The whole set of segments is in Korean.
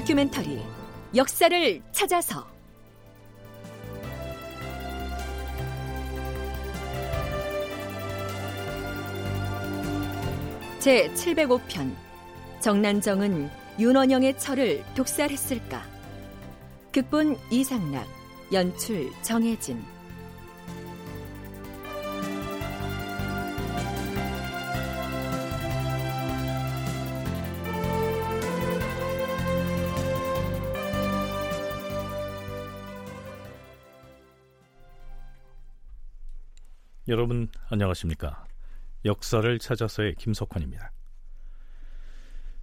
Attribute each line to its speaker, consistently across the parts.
Speaker 1: 다큐멘터리 역사를 찾아서. 제 705편 정난정은 윤원영의 철을 독살했을까? 극본 이상락 연출 정혜진
Speaker 2: 여러분 안녕하십니까? 역사를 찾아서의 김석환입니다.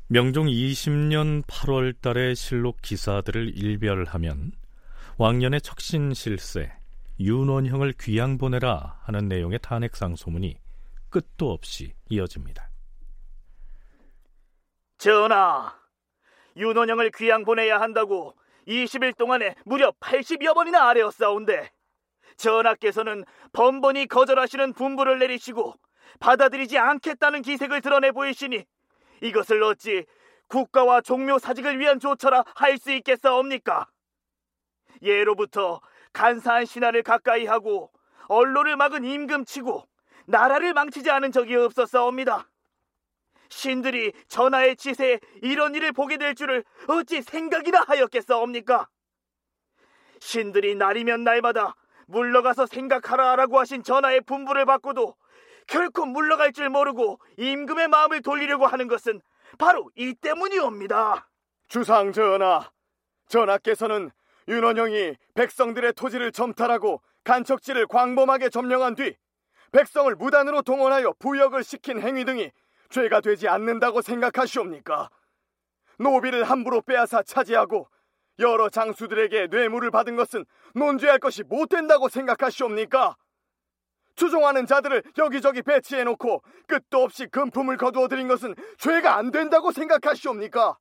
Speaker 2: 명종 20년 8월 달에 실록 기사들을 일별하면 왕년의 척신 실세 윤원형을 귀양 보내라 하는 내용의 탄핵 상 소문이 끝도 없이 이어집니다.
Speaker 3: 전하, 윤원형을 귀양 보내야 한다고 20일 동안에 무려 80여 번이나 아뢰었사온데 전하께서는 번번이 거절하시는 분부를 내리시고 받아들이지 않겠다는 기색을 드러내 보이시니 이것을 어찌 국가와 종묘 사직을 위한 조처라 할 수 있겠사옵니까? 예로부터 간사한 신하를 가까이 하고 언로를 막은 임금치고 나라를 망치지 않은 적이 없었사옵니다. 신들이 전하의 치세에 이런 일을 보게 될 줄을 어찌 생각이나 하였겠사옵니까? 신들이 날이면 날마다 물러가서 생각하라라고 하신 전하의 분부를 받고도 결코 물러갈 줄 모르고 임금의 마음을 돌리려고 하는 것은 바로 이 때문이옵니다.
Speaker 4: 주상 전하, 전하께서는 윤원영이 백성들의 토지를 점탈하고 간척지를 광범하게 점령한 뒤 백성을 무단으로 동원하여 부역을 시킨 행위 등이 죄가 되지 않는다고 생각하시옵니까? 노비를 함부로 빼앗아 차지하고 여러 장수들에게 뇌물을 받은 것은 논죄할 것이 못 된다고 생각하시옵니까? 추종하는 자들을 여기저기 배치해놓고 끝도 없이 금품을 거두어 들인 것은 죄가 안 된다고 생각하시옵니까?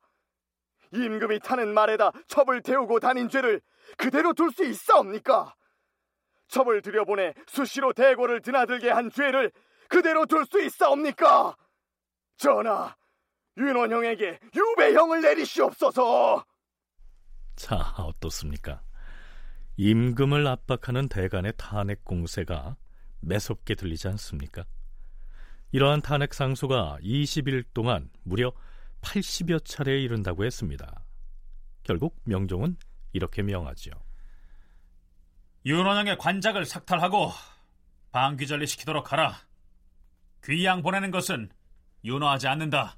Speaker 4: 임금이 타는 말에다 첩을 태우고 다닌 죄를 그대로 둘 수 있사옵니까? 첩을 들여보내 수시로 대고를 드나들게 한 죄를 그대로 둘 수 있사옵니까? 전하, 윤원형에게 유배형을 내리시옵소서!
Speaker 2: 자, 어떻습니까? 임금을 압박하는 대간의 탄핵 공세가 매섭게 들리지 않습니까? 이러한 탄핵 상수가 20일 동안 무려 80여 차례에 이른다고 했습니다. 결국 명종은 이렇게 명하지요.
Speaker 5: 윤원영의 관작을 삭탈하고 방귀전리 시키도록 하라. 귀양 보내는 것은 윤호하지 않는다.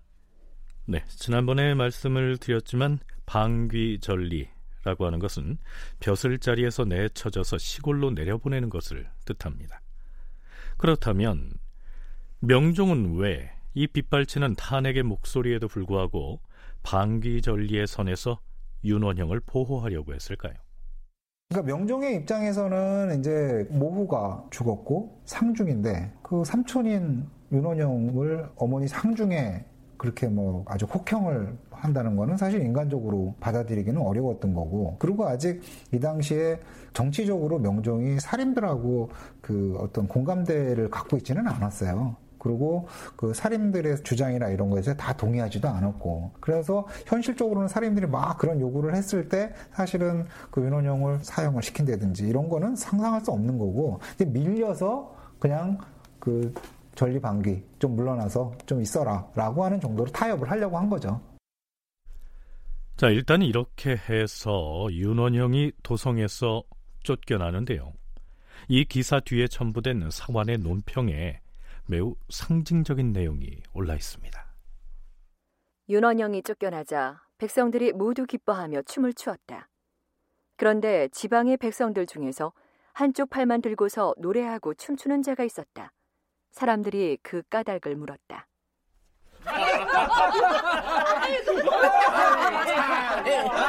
Speaker 2: 네, 지난번에 말씀을 드렸지만 방귀전리라고 하는 것은 벼슬 자리에서 내쳐져서 시골로 내려보내는 것을 뜻합니다. 그렇다면 명종은 왜 이 빗발치는 탄핵의 목소리에도 불구하고 방귀전리의 선에서 윤원형을 보호하려고 했을까요?
Speaker 6: 그러니까 명종의 입장에서는 이제 모후가 죽었고 상중인데 그 삼촌인 윤원형을 어머니 상중에 그렇게 뭐 아주 혹형을 한다는 거는 사실 인간적으로 받아들이기는 어려웠던 거고 그리고 아직 이 당시에 정치적으로 명종이 살인들하고 그 어떤 공감대를 갖고 있지는 않았어요. 그리고 그 살인들의 주장이나 이런 거에 다 동의하지도 않았고 그래서 현실적으로는 살인들이 막 그런 요구를 했을 때 사실은 그 윤원영을 사형을 시킨다든지 이런 거는 상상할 수 없는 거고 밀려서 그냥 그 전리방귀 좀 물러나서 좀 있어라라고 하는 정도로 타협을 하려고 한 거죠.
Speaker 2: 자 일단 이렇게 해서 윤원영이 도성에서 쫓겨나는데요. 이 기사 뒤에 첨부된 사관의 논평에 매우 상징적인 내용이 올라 있습니다.
Speaker 1: 윤원영이 쫓겨나자 백성들이 모두 기뻐하며 춤을 추었다. 그런데 지방의 백성들 중에서 한쪽 팔만 들고서 노래하고 춤추는 자가 있었다. 사람들이 그 까닭을 물었다.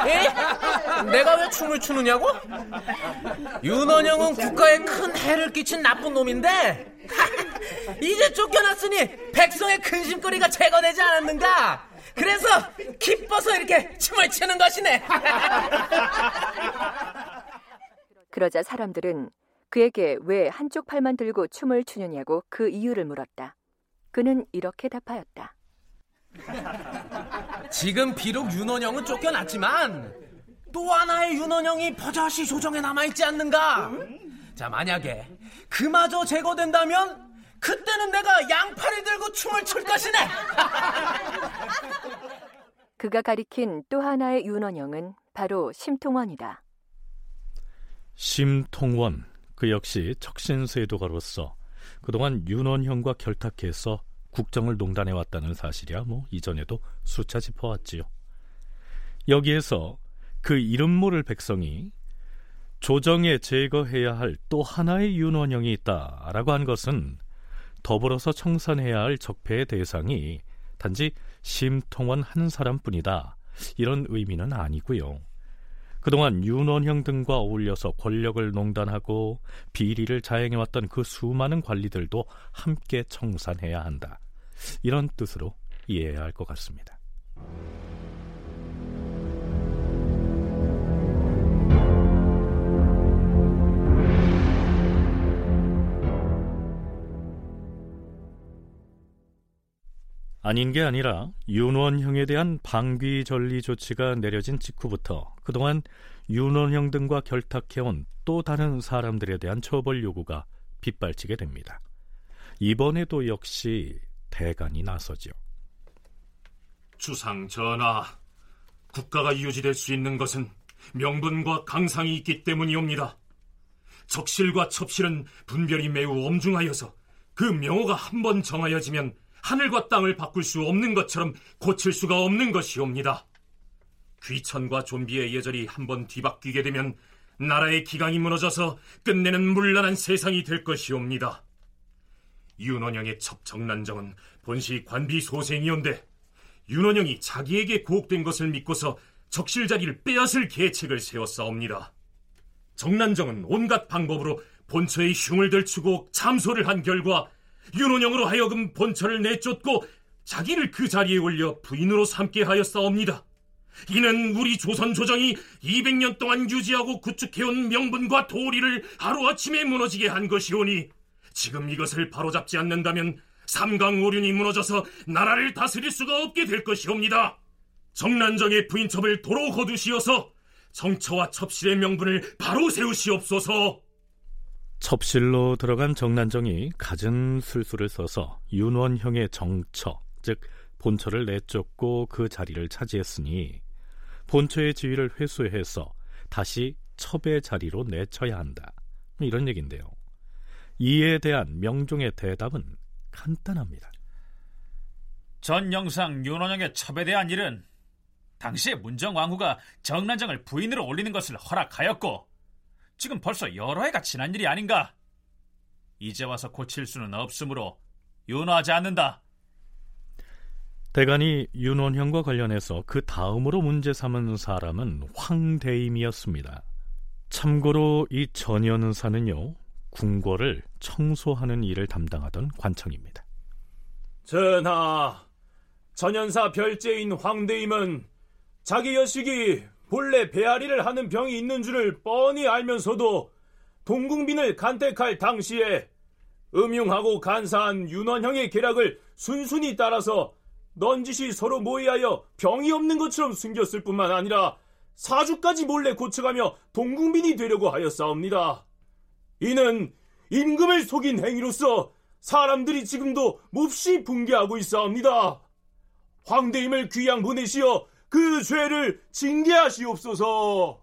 Speaker 7: 에? 내가 왜 춤을 추느냐고? 윤원영은 국가에 큰 해를 끼친 나쁜 놈인데 이제 쫓겨났으니 백성의 근심거리가 제거되지 않았는가? 그래서 기뻐서 이렇게 춤을 추는 것이네.
Speaker 1: 그러자 사람들은 그에게 왜 한쪽 팔만 들고 춤을 추느냐고 그 이유를 물었다. 그는 이렇게 답하였다.
Speaker 7: 지금 비록 윤원영은 쫓겨났지만 또 하나의 윤원영이 버젓이 조정에 남아있지 않는가? 자, 만약에 그마저 제거된다면 그때는 내가 양팔을 들고 춤을 출 것이네.
Speaker 1: 그가 가리킨 또 하나의 윤원영은 바로 심통원이다.
Speaker 2: 심통원 그 역시 척신세도가로서 그동안 윤원형과 결탁해서 국정을 농단해 왔다는 사실이야 뭐 이전에도 수차 짚어왔지요. 여기에서 그 이름 모를 백성이 조정에 제거해야 할 또 하나의 윤원형이 있다라고 한 것은 더불어서 청산해야 할 적폐의 대상이 단지 심통원 한 사람뿐이다. 이런 의미는 아니고요. 그동안 윤원형 등과 어울려서 권력을 농단하고 비리를 자행해왔던 그 수많은 관리들도 함께 청산해야 한다. 이런 뜻으로 이해해야 할 것 같습니다. 아닌 게 아니라 윤원형에 대한 방귀 전리 조치가 내려진 직후부터 그동안 윤원형 등과 결탁해온 또 다른 사람들에 대한 처벌 요구가 빗발치게 됩니다. 이번에도 역시 대간이 나서죠.
Speaker 8: 주상 전하, 국가가 유지될 수 있는 것은 명분과 강상이 있기 때문이옵니다. 적실과 첩실은 분별이 매우 엄중하여서 그 명호가 한 번 정하여지면 하늘과 땅을 바꿀 수 없는 것처럼 고칠 수가 없는 것이옵니다. 귀천과 좀비의 예절이 한번 뒤바뀌게 되면 나라의 기강이 무너져서 끝내는 물란한 세상이 될 것이옵니다. 윤원영의 첩정난정은 본시 관비 소생이온데 윤원영이 자기에게 고혹된 것을 믿고서 적실 자리를 빼앗을 계책을 세웠사옵니다. 정난정은 온갖 방법으로 본처의 흉을 들추고 참소를 한 결과 윤원영으로 하여금 본처를 내쫓고 자기를 그 자리에 올려 부인으로 삼게 하였사옵니다. 이는 우리 조선 조정이 200년 동안 유지하고 구축해온 명분과 도리를 하루아침에 무너지게 한 것이오니 지금 이것을 바로잡지 않는다면 삼강오륜이 무너져서 나라를 다스릴 수가 없게 될 것이옵니다. 정난정의 부인첩을 도로 거두시어서 정처와 첩실의 명분을 바로 세우시옵소서.
Speaker 2: 첩실로 들어간 정난정이 갖은 술수를 써서 윤원형의 정처, 즉 본처를 내쫓고 그 자리를 차지했으니 본처의 지위를 회수해서 다시 첩의 자리로 내쳐야 한다. 이런 얘기인데요. 이에 대한 명종의 대답은 간단합니다.
Speaker 5: 전 영상 윤원영의 첩에 대한 일은 당시에 문정왕후가 정난정을 부인으로 올리는 것을 허락하였고 지금 벌써 여러 해가 지난 일이 아닌가? 이제 와서 고칠 수는 없으므로 윤호하지 않는다.
Speaker 2: 대간이 윤원형과 관련해서 그 다음으로 문제 삼은 사람은 황대임이었습니다. 참고로 이 전현사는요 궁궐을 청소하는 일을 담당하던 관청입니다.
Speaker 9: 전하, 전현사 별제인 황대임은 자기 여식이 본래 배앓이를 하는 병이 있는 줄을 뻔히 알면서도 동궁빈을 간택할 당시에 음흉하고 간사한 윤원형의 계략을 순순히 따라서 넌지시 서로 모의하여 병이 없는 것처럼 숨겼을 뿐만 아니라 사주까지 몰래 고쳐가며 동궁빈이 되려고 하였사옵니다. 이는 임금을 속인 행위로서 사람들이 지금도 몹시 붕괴하고 있사옵니다. 황대임을 귀양 보내시어 그 죄를 징계하시옵소서.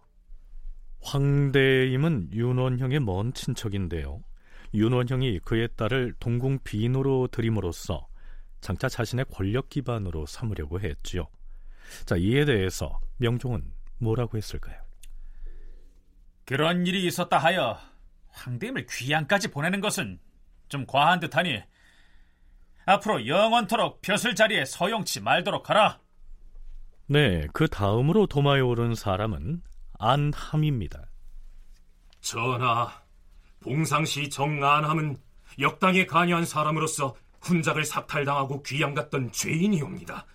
Speaker 2: 황대임은 윤원형의 먼 친척인데요. 윤원형이 그의 딸을 동궁 비인으로 들임으로써 장차 자신의 권력 기반으로 삼으려고 했지요. 자, 이에 대해서 명종은 뭐라고 했을까요?
Speaker 5: 그런 일이 있었다 하여 황대임을 귀양까지 보내는 것은 좀 과한 듯하니 앞으로 영원토록 벼슬 자리에 서용치 말도록 하라.
Speaker 2: 네, 그 다음으로 도마에 오른 사람은 안함입니다.
Speaker 8: 전하, 봉상시 정안함은 역당에 관여한 사람으로서 훈작을 삭탈당하고 귀양갔던 죄인이옵니다.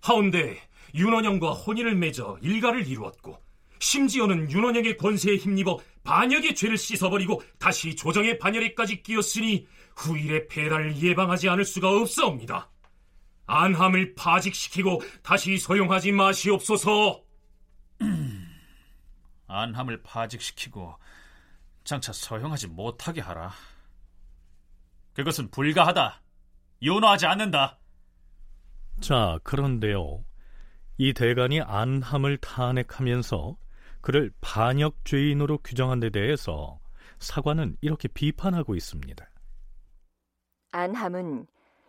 Speaker 8: 하운데 윤원영과 혼인을 맺어 일가를 이루었고 심지어는 윤원영의 권세에 힘입어 반역의 죄를 씻어버리고 다시 조정의 반열에까지 끼었으니 후일의 폐란을 예방하지 않을 수가 없사옵니다. 안함을 파직시키고 다시 소용하지 마시옵소서.
Speaker 5: 안함을 파직시키고 장차 소용하지 못하게 하라. 그것은 불가하다. 윤호하지 않는다.
Speaker 2: 자, 그런데요. 이 대간이 안함을 탄핵하면서 그를 반역죄인으로 규정한 데 대해서 사관은 이렇게 비판하고 있습니다.
Speaker 1: 안함은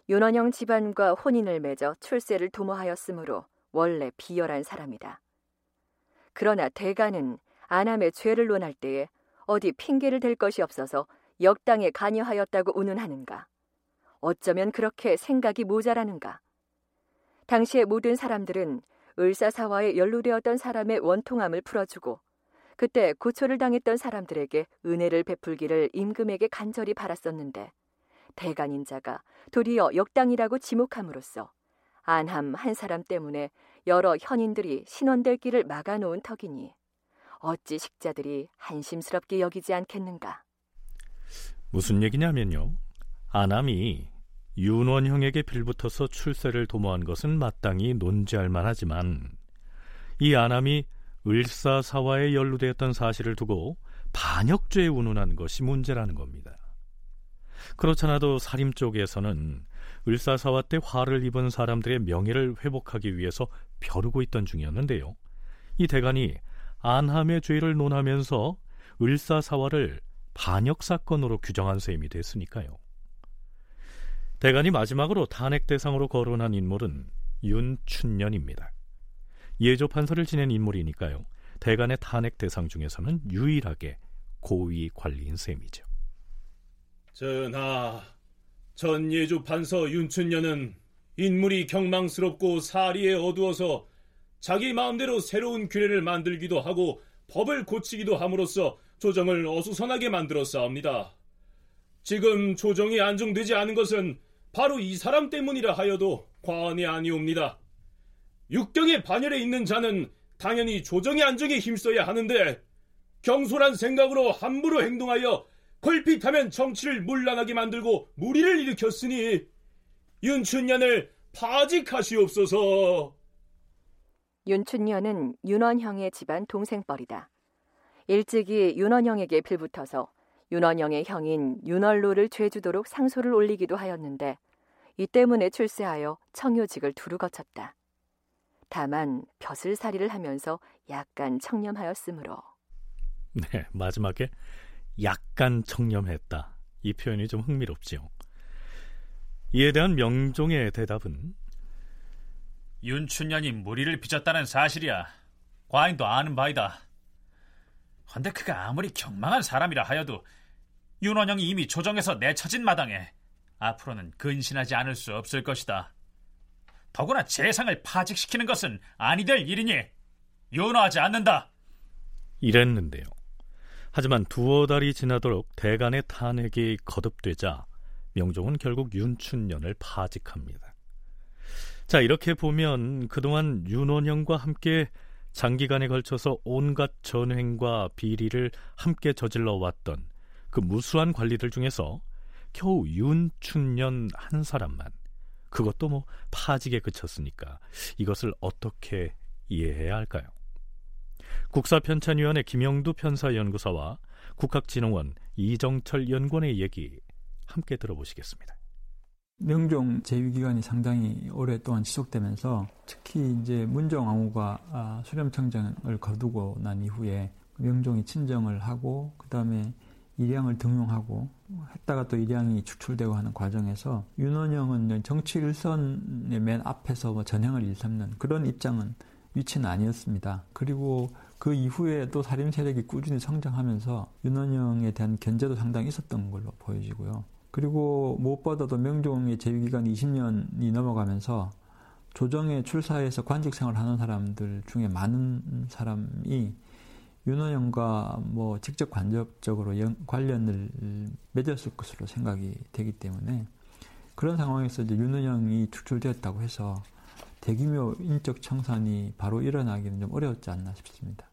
Speaker 1: 윤원영 집안과 혼인을 맺어 출세를 도모하였으므로 원래 비열한 사람이다. 그러나 대가는 안함의 죄를 논할 때에 어디 핑계를 댈 것이 없어서 역당에 관여하였다고 운운하는가? 어쩌면 그렇게 생각이 모자라는가? 당시의 모든 사람들은 을사사화에 연루되었던 사람의 원통함을 풀어주고 그때 고초를 당했던 사람들에게 은혜를 베풀기를 임금에게 간절히 바랐었는데 대간인 자가 도리어 역당이라고 지목함으로써 안함 한 사람 때문에 여러 현인들이 신원될 길을 막아놓은 턱이니 어찌 식자들이 한심스럽게 여기지 않겠는가?
Speaker 2: 무슨 얘기냐면요. 안함이 윤원형에게 빌붙어서 출세를 도모한 것은 마땅히 논지할 만하지만 이 안함이 을사사화에 연루되었던 사실을 두고 반역죄에 운운한 것이 문제라는 겁니다. 그렇잖아도 사림 쪽에서는 을사사화 때 화를 입은 사람들의 명예를 회복하기 위해서 벼르고 있던 중이었는데요. 이 대간이 안함의 죄를 논하면서 을사사화를 반역 사건으로 규정한 셈이 됐으니까요. 대간이 마지막으로 탄핵 대상으로 거론한 인물은 윤춘년입니다. 예조 판서를 지낸 인물이니까요. 대간의 탄핵 대상 중에서는 유일하게 고위 관리인 셈이죠.
Speaker 9: 전하, 전 예조 판서 윤춘년은 인물이 경망스럽고 사리에 어두워서 자기 마음대로 새로운 규례를 만들기도 하고 법을 고치기도 함으로써 조정을 어수선하게 만들었사옵니다. 지금 조정이 안정되지 않은 것은 바로 이 사람 때문이라 하여도 과언이 아니옵니다. 육경의 반열에 있는 자는 당연히 조정의 안정에 힘써야 하는데 경솔한 생각으로 함부로 행동하여 걸핏하면 정치를 문란하게 만들고 무리를 일으켰으니 윤춘년을 파직하시옵소서.
Speaker 1: 윤춘년은 윤원형의 집안 동생뻘이다. 일찍이 윤원형에게 빌붙어서 윤원영의 형인 윤월로를 죄주도록 상소를 올리기도 하였는데 이 때문에 출세하여 청요직을 두루 거쳤다. 다만 벼슬살이를 하면서 약간 청렴하였으므로
Speaker 2: 네, 마지막에 약간 청렴했다. 이 표현이 좀 흥미롭지요. 이에 대한 명종의 대답은
Speaker 5: 윤춘년이 무리를 빚었다는 사실이야. 과인도 아는 바이다. 헌데 그가 아무리 경망한 사람이라 하여도 윤원영이 이미 조정에서 내쳐진 마당에 앞으로는 근신하지 않을 수 없을 것이다. 더구나 재상을 파직시키는 것은 아니 될 일이니 윤호하지 않는다.
Speaker 2: 이랬는데요. 하지만 두어 달이 지나도록 대간의 탄핵이 거듭되자 명종은 결국 윤춘년을 파직합니다. 자, 이렇게 보면 그동안 윤원형과 함께 장기간에 걸쳐서 온갖 전횡과 비리를 함께 저질러 왔던 그 무수한 관리들 중에서 겨우 윤춘년 한 사람만 그것도 뭐 파직에 그쳤으니까 이것을 어떻게 이해해야 할까요? 국사편찬위원회 김영두 편사연구사와 국학진흥원 이정철 연구원의 얘기 함께 들어보시겠습니다.
Speaker 10: 명종 재위 기간이 상당히 오랫동안 지속되면서 특히 이제 문정왕후가 아, 수렴청정을 거두고 난 이후에 명종이 친정을 하고 그 다음에 일양을 등용하고 했다가 또 일양이 축출되고 하는 과정에서 윤원영은 정치 일선의 맨 앞에서 뭐 전향을 일삼는 그런 입장은 위치는 아니었습니다. 그리고 그 이후에 또 살림 세력이 꾸준히 성장하면서 윤원영에 대한 견제도 상당히 있었던 걸로 보여지고요. 그리고 무엇보다도 명종의 재위기간이 20년이 넘어가면서 조정에 출사해서 관직 생활을 하는 사람들 중에 많은 사람이 윤원영과 뭐 직접 간접적으로 연, 관련을 맺었을 것으로 생각이 되기 때문에 그런 상황에서 이제 윤원영이 축출되었다고 해서 대규모 인적 청산이 바로 일어나기는 좀 어려웠지 않나 싶습니다.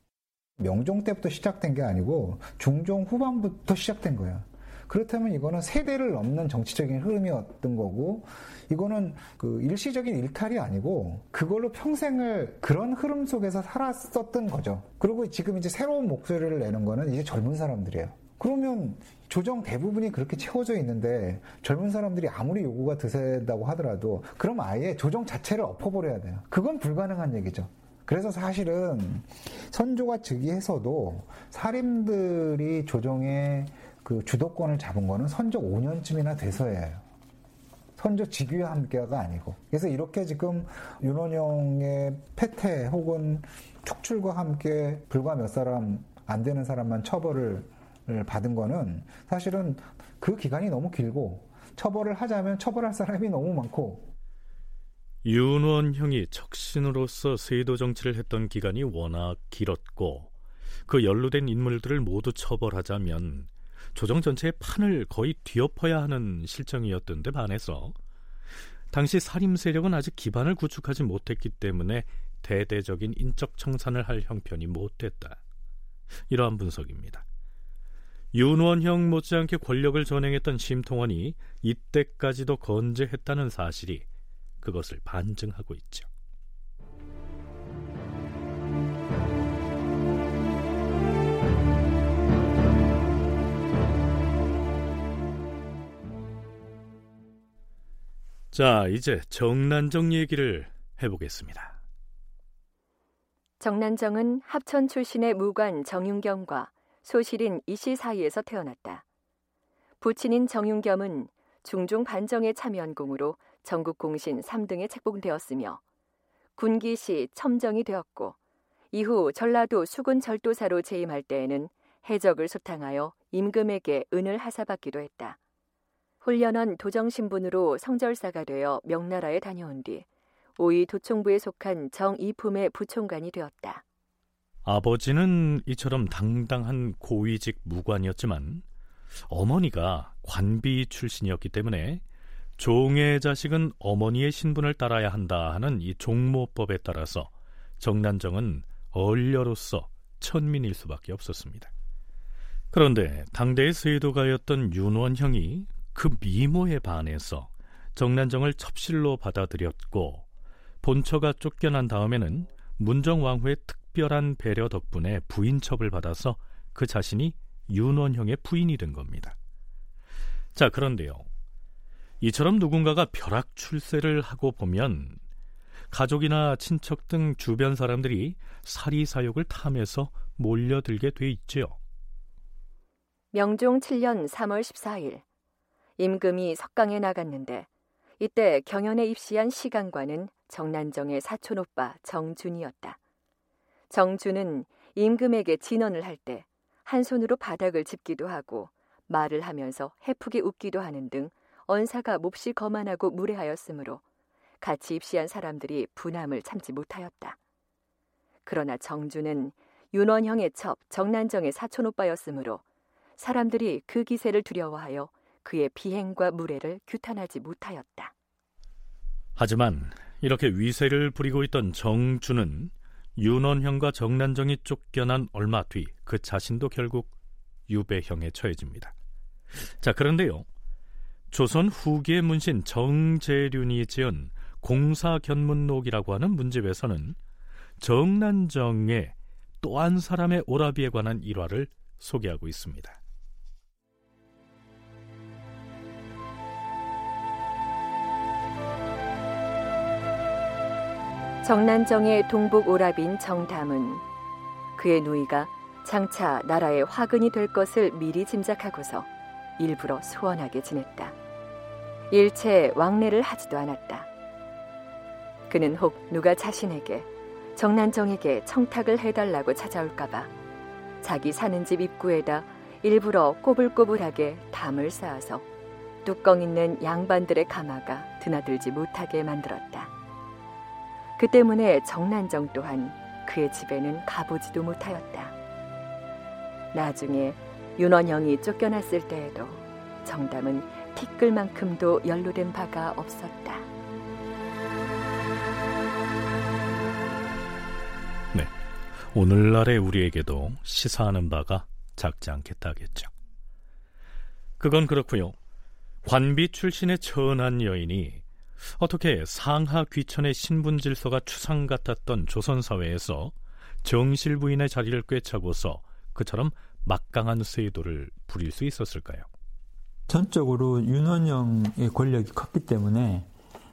Speaker 6: 명종 때부터 시작된 게 아니고 중종 후반부터 시작된 거야. 그렇다면 이거는 세대를 넘는 정치적인 흐름이었던 거고 이거는 그 일시적인 일탈이 아니고 그걸로 평생을 그런 흐름 속에서 살았었던 거죠. 그리고 지금 이제 새로운 목소리를 내는 거는 이제 젊은 사람들이에요. 그러면 조정 대부분이 그렇게 채워져 있는데 젊은 사람들이 아무리 요구가 드세다고 하더라도 그럼 아예 조정 자체를 엎어버려야 돼요. 그건 불가능한 얘기죠. 그래서 사실은 선조가 즉위해서도 사림들이 조정의 그 주도권을 잡은 거는 선조 5년쯤이나 돼서예요. 선조 직위와 함께가 아니고. 그래서 이렇게 지금 윤원영의 패퇴 혹은 축출과 함께 불과 몇 사람 안 되는 사람만 처벌을 받은 거는 사실은 그 기간이 너무 길고 처벌을 하자면 처벌할 사람이 너무 많고
Speaker 2: 윤원 형이 척신으로서 세도 정치를 했던 기간이 워낙 길었고 그 연루된 인물들을 모두 처벌하자면 조정 전체의 판을 거의 뒤엎어야 하는 실정이었던 데 반해서 당시 살림 세력은 아직 기반을 구축하지 못했기 때문에 대대적인 인적 청산을 할 형편이 못됐다. 이러한 분석입니다. 윤원형 못지않게 권력을 전행했던 심통원이 이때까지도 건재했다는 사실이 그것을 반증하고 있죠. 자, 이제 정난정 얘기를 해보겠습니다.
Speaker 1: 정난정은 합천 출신의 무관 정윤경과 소실인 이씨 사이에서 태어났다. 부친인 정윤겸은 중종 반정에 참여한 공으로 전국 공신 3등에 책봉되었으며 군기시 첨정이 되었고 이후 전라도 수군 절도사로 재임할 때에는 해적을 소탕하여 임금에게 은을 하사받기도 했다. 훈련원 도정 신분으로 성절사가 되어 명나라에 다녀온 뒤 오이 도총부에 속한 정이품의 부총관이 되었다.
Speaker 2: 아버지는 이처럼 당당한 고위직 무관이었지만 어머니가 관비 출신이었기 때문에 종의 자식은 어머니의 신분을 따라야 한다 하는 이 종모법에 따라서 정난정은 얼려로서 천민일 수밖에 없었습니다. 그런데 당대의 세도가였던 윤원형이 그 미모에 반해서 정난정을 첩실로 받아들였고 본처가 쫓겨난 다음에는 문정왕후의 특 별한 배려 덕분에 부인 첩을 받아서 그 자신이 윤원형의 부인이 된 겁니다. 자, 그런데요. 이처럼 누군가가 벼락 출세를 하고 보면 가족이나 친척 등 주변 사람들이 사리사욕을 탐해서 몰려들게 돼 있지요.
Speaker 1: 명종 7년 3월 14일 임금이 석강에 나갔는데 이때 경연에 입시한 시간관은 정난정의 사촌 오빠 정준이었다. 정준은 임금에게 진언을 할 때 한 손으로 바닥을 짚기도 하고 말을 하면서 해프게 웃기도 하는 등 언사가 몹시 거만하고 무례하였으므로 같이 입시한 사람들이 분함을 참지 못하였다. 그러나 정주는 윤원형의 첩 정난정의 사촌 오빠였으므로 사람들이 그 기세를 두려워하여 그의 비행과 무례를 규탄하지 못하였다.
Speaker 2: 하지만 이렇게 위세를 부리고 있던 정주는 윤원형과 정난정이 쫓겨난 얼마 뒤 그 자신도 결국 유배형에 처해집니다. 자, 그런데요. 조선 후기의 문신 정재륜이 지은 공사견문록이라고 하는 문집에서는 정난정의 또 한 사람의 오라비에 관한 일화를 소개하고 있습니다.
Speaker 1: 정난정의 동북 오라빈 정담은 그의 누이가 장차 나라의 화근이 될 것을 미리 짐작하고서 일부러 소원하게 지냈다. 일체 왕래를 하지도 않았다. 그는 혹 누가 자신에게 정난정에게 청탁을 해달라고 찾아올까봐 자기 사는 집 입구에다 일부러 꼬불꼬불하게 담을 쌓아서 뚜껑 있는 양반들의 가마가 드나들지 못하게 만들었다. 그 때문에 정난정 또한 그의 집에는 가보지도 못하였다. 나중에 윤원영이 쫓겨났을 때에도 정담은 티끌만큼도 연루된 바가 없었다.
Speaker 2: 네, 오늘날의 우리에게도 시사하는 바가 작지 않겠다겠죠. 그건 그렇고요. 관비 출신의 천한 여인이 어떻게 상하 귀천의 신분 질서가 추상 같았던 조선 사회에서 정실 부인의 자리를 꿰차고서 그처럼 막강한 세도를 부릴 수 있었을까요?
Speaker 10: 전적으로 윤원영의 권력이 컸기 때문에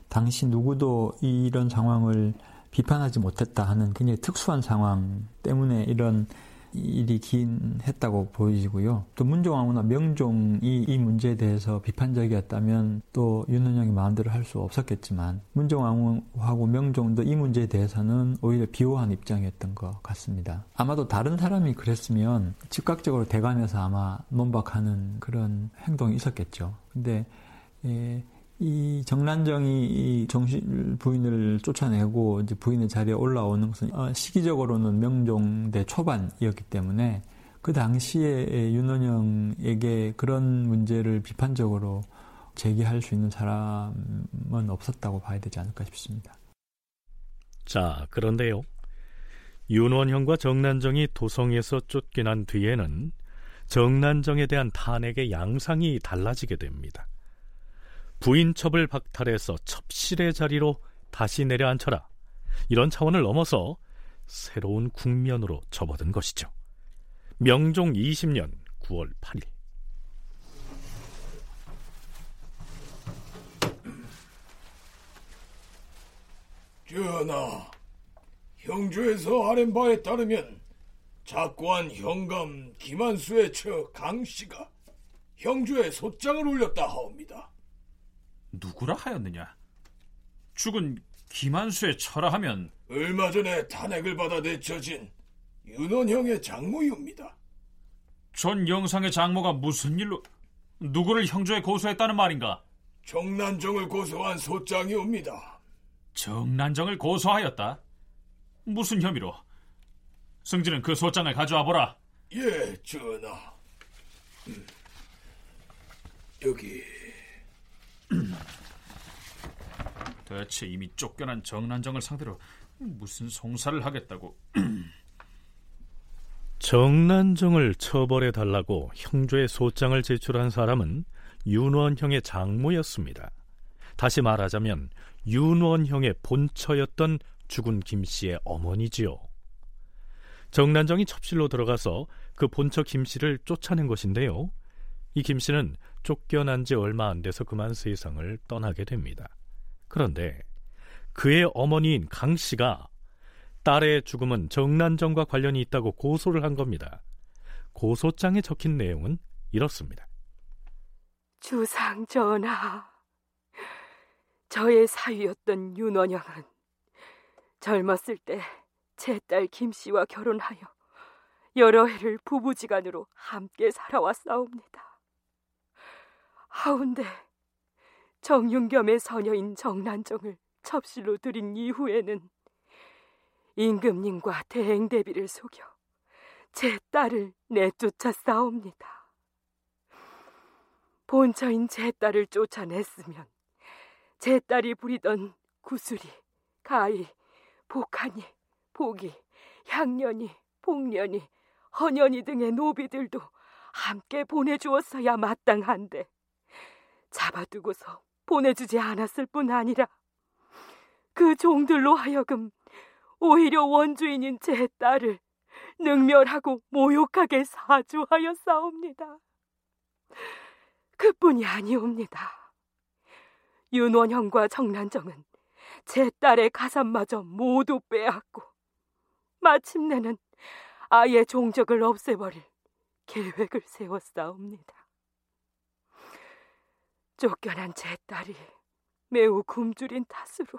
Speaker 10: 당시 누구도 이런 상황을 비판하지 못했다 하는 굉장히 특수한 상황 때문에 이런 일이 기인했다고 보이고요. 또 문종왕후나 명종이 이 문제에 대해서 비판적이었다면 또 윤은영이 마음대로 할 수 없었겠지만 문종왕후하고 명종도 이 문제에 대해서는 오히려 비호한 입장이었던 것 같습니다. 아마도 다른 사람이 그랬으면 즉각적으로 대관해서 아마 논박하는 그런 행동이 있었겠죠. 근데 예, 이 정란정이 이 정실 부인을 쫓아내고 이제 부인의 자리에 올라오는 것은 어, 시기적으로는 명종대 초반이었기 때문에 그 당시에 윤원영에게 그런 문제를 비판적으로 제기할 수 있는 사람은 없었다고 봐야 되지 않을까 싶습니다.
Speaker 2: 자, 그런데요. 윤원형과 정난정이 도성에서 쫓겨난 뒤에는 정난정에 대한 탄핵의 양상이 달라지게 됩니다. 부인첩을 박탈해서 첩실의 자리로 다시 내려앉혀라. 이런 차원을 넘어서 새로운 국면으로 접어든 것이죠. 명종 20년 9월 8일.
Speaker 11: 전하, 형주에서 아랜 바에 따르면 작고한 형감 김한수의 처 강씨가 형주에 소장을 올렸다 하옵니다.
Speaker 5: 누구라 하였느냐? 죽은 김한수의 철하하면
Speaker 11: 얼마 전에 탄핵을 받아 내쳐진 윤원형의 장모유입니다.
Speaker 5: 전 영상의 장모가 무슨 일로 누구를 형조에 고소했다는 말인가?
Speaker 11: 정난정을 고소한 소장이옵니다.
Speaker 5: 정난정을 고소하였다? 무슨 혐의로? 승진은 그 소장을 가져와 보라.
Speaker 11: 예, 전하. 음. 여기
Speaker 5: 대체 이미 쫓겨난 정난정을 상대로 무슨 송사를 하겠다고?
Speaker 2: 정난정을 처벌해 달라고 형조의 소장을 제출한 사람은 윤원형의 장모였습니다. 다시 말하자면 윤원형의 본처였던 죽은 김 씨의 어머니지요. 정난정이 첩실로 들어가서 그 본처 김 씨를 쫓아낸 것인데요. 이 김 씨는 쫓겨난 지 얼마 안 돼서 그만 세상을 떠나게 됩니다. 그런데 그의 어머니인 강 씨가 딸의 죽음은 정난정과 관련이 있다고 고소를 한 겁니다. 고소장에 적힌 내용은 이렇습니다.
Speaker 12: 주상 전하, 저의 사위였던 윤원영은 젊었을 때 제 딸 김씨와 결혼하여 여러 해를 부부지간으로 함께 살아왔사옵니다. 하운데 정윤겸의 서녀인 정난정을 첩실로 들인 이후에는 임금님과 대행대비를 속여 제 딸을 내쫓아 싸웁니다. 본처인 제 딸을 쫓아냈으면 제 딸이 부리던 구슬이, 가히, 복하니, 복이, 향년이, 복년이, 헌년이 등의 노비들도 함께 보내주었어야 마땅한데 잡아두고서 보내주지 않았을 뿐 아니라 그 종들로 하여금 오히려 원주인인 제 딸을 능멸하고 모욕하게 사주하여 싸웁니다. 그뿐이 아니옵니다. 윤원형과 정난정은 제 딸의 가산마저 모두 빼앗고 마침내는 아예 종적을 없애버릴 계획을 세웠사옵니다. 쫓겨난 제 딸이 매우 굶주린 탓으로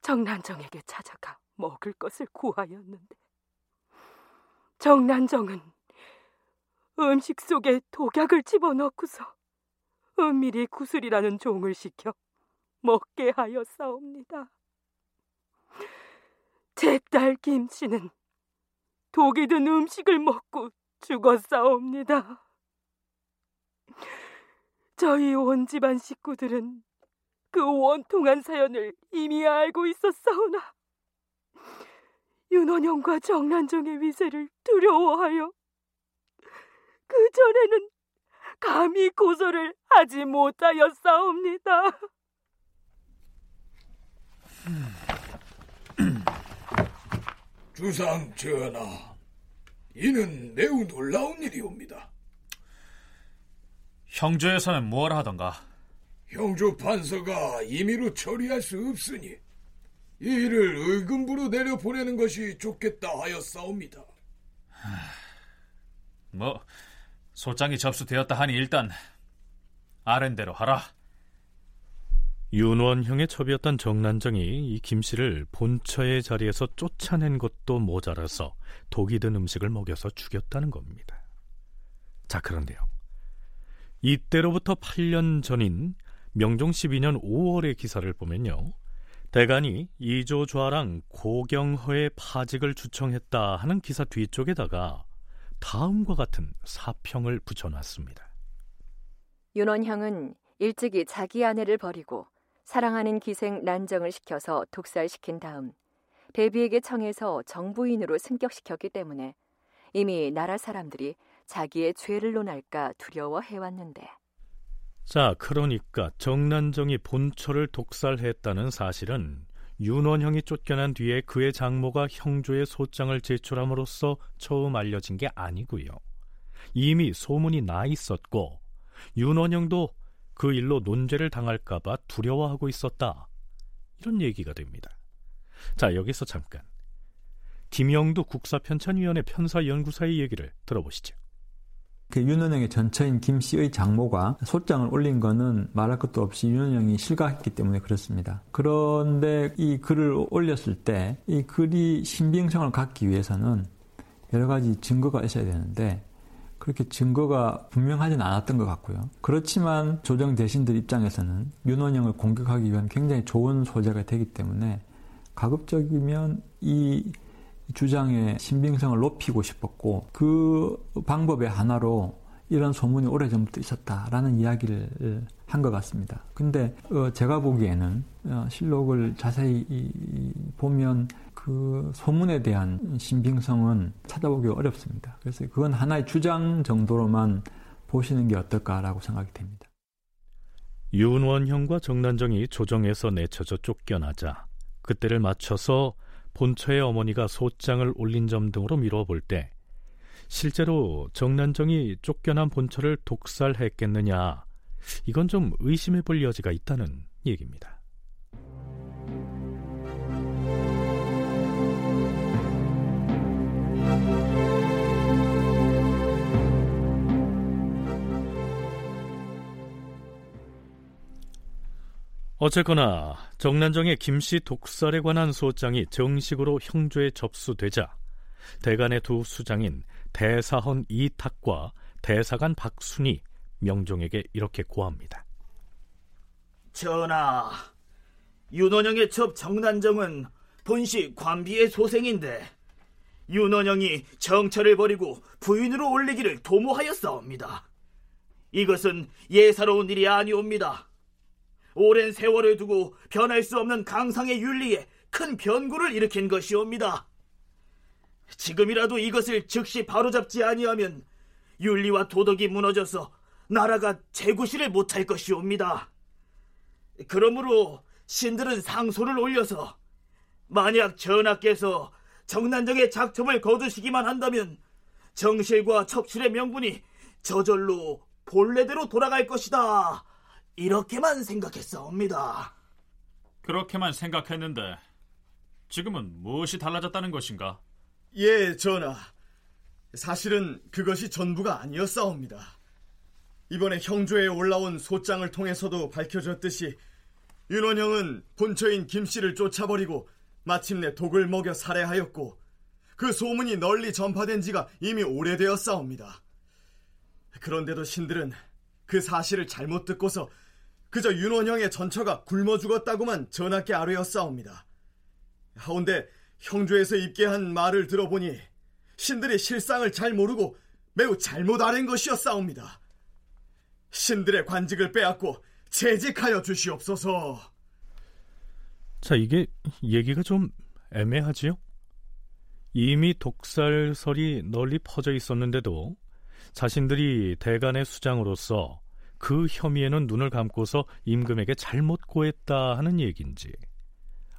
Speaker 12: 정난정에게 찾아가 먹을 것을 구하였는데 정난정은 음식 속에 독약을 집어넣고서 은밀히 구슬이라는 종을 시켜 먹게 하였사옵니다. 제 딸 김씨는 독이 든 음식을 먹고 죽었사옵니다. 저희 온 집안 식구들은 그 원통한 사연을 이미 알고 있었사오나 윤원영과 정란정의 위세를 두려워하여 그 전에는 감히 고소를 하지 못하였사옵니다.
Speaker 11: 주상 전하, 이는 매우 놀라운 일이옵니다.
Speaker 5: 형조에서는 뭘 하던가?
Speaker 11: 형조 판서가 임의로 처리할 수 없으니 이 일을 의금부로 내려 보내는 것이 좋겠다 하였사옵니다.
Speaker 5: 뭐 소장이 접수되었다 하니 일단 아랜대로 하라.
Speaker 2: 윤원형의 첩이었던 정난정이 이 김씨를 본처의 자리에서 쫓아낸 것도 모자라서 독이 든 음식을 먹여서 죽였다는 겁니다. 자, 그런데요. 이때로부터 8년 전인 명종 12년 5월의 기사를 보면요. 대간이 이조좌랑 고경허의 파직을 주청했다 하는 기사 뒤쪽에다가 다음과 같은 사평을 붙여놨습니다.
Speaker 1: 윤원형은 일찍이 자기 아내를 버리고 사랑하는 기생 난정을 시켜서 독살시킨 다음 대비에게 청해서 정부인으로 승격시켰기 때문에 이미 나라 사람들이 자기의 죄를 논할까 두려워해 왔는데
Speaker 2: 자, 그러니까 정난정이 본처를 독살했다는 사실은 윤원형이 쫓겨난 뒤에 그의 장모가 형조의 소장을 제출함으로써 처음 알려진 게 아니고요. 이미 소문이 나 있었고 윤원형도 그 일로 논죄를 당할까봐 두려워하고 있었다. 이런 얘기가 됩니다. 자, 여기서 잠깐. 김영두 국사편찬위원회 편사연구사의 얘기를 들어보시죠.
Speaker 10: 그 윤원영의 전처인 김 씨의 장모가 소장을 올린 거는 말할 것도 없이 윤원영이 실각했기 때문에 그렇습니다. 그런데 이 글을 올렸을 때 이 글이 신빙성을 갖기 위해서는 여러 가지 증거가 있어야 되는데 그렇게 증거가 분명하진 않았던 것 같고요. 그렇지만 조정 대신들 입장에서는 윤원영을 공격하기 위한 굉장히 좋은 소재가 되기 때문에 가급적이면 이 주장의 신빙성을 높이고 싶었고 그 방법의 하나로 이런 소문이 오래전부터 있었다라는 이야기를 한 것 같습니다. 근데 어 제가 보기에는 어 실록을 자세히 보면 그 소문에 대한 신빙성은 찾아보기 어렵습니다. 그래서 그건 하나의 주장 정도로만 보시는 게 어떨까라고 생각이 됩니다.
Speaker 2: 윤원형과 정난정이 조정에서 내쳐져 쫓겨나자 그때를 맞춰서 본처의 어머니가 소장을 올린 점 등으로 미뤄볼 때 실제로 정난정이 쫓겨난 본처를 독살했겠느냐 이건 좀 의심해 볼 여지가 있다는 얘기입니다. 어쨌거나 정난정의 김씨 독살에 관한 소장이 정식으로 형조에 접수되자 대간의 두 수장인 대사헌 이탁과 대사관 박순이 명종에게 이렇게 고합니다.
Speaker 3: 전하, 윤원영의 첩 정난정은 본시 관비의 소생인데 윤원영이 정처를 버리고 부인으로 올리기를 도모하였사옵니다. 이것은 예사로운 일이 아니옵니다. 오랜 세월을 두고 변할 수 없는 강상의 윤리에 큰 변고를 일으킨 것이옵니다. 지금이라도 이것을 즉시 바로잡지 아니하면 윤리와 도덕이 무너져서 나라가 재구시를 못할 것이옵니다. 그러므로 신들은 상소를 올려서 만약 전하께서 정난정의 작첩을 거두시기만 한다면 정실과 척출의 명분이 저절로 본래대로 돌아갈 것이다. 이렇게만 생각했사옵니다.
Speaker 5: 그렇게만 생각했는데 지금은 무엇이 달라졌다는 것인가?
Speaker 4: 예, 전하. 사실은 그것이 전부가 아니었사옵니다. 이번에 형조에 올라온 소장을 통해서도 밝혀졌듯이 윤원형은 본처인 김씨를 쫓아버리고 마침내 독을 먹여 살해하였고 그 소문이 널리 전파된 지가 이미 오래되었사옵니다. 그런데도 신들은 그 사실을 잘못 듣고서 그저 윤원형의 전처가 굶어 죽었다고만 전하께 아뢰었사옵니다. 하운데 형조에서 입게 한 말을 들어보니 신들이 실상을 잘 모르고 매우 잘못 아랜 것이었사옵니다. 신들의 관직을 빼앗고 재직하여 주시옵소서.
Speaker 2: 자, 이게 얘기가 좀 애매하지요? 이미 독살설이 널리 퍼져 있었는데도 자신들이 대간의 수장으로서 그 혐의에는 눈을 감고서 임금에게 잘못 고했다 하는 얘기인지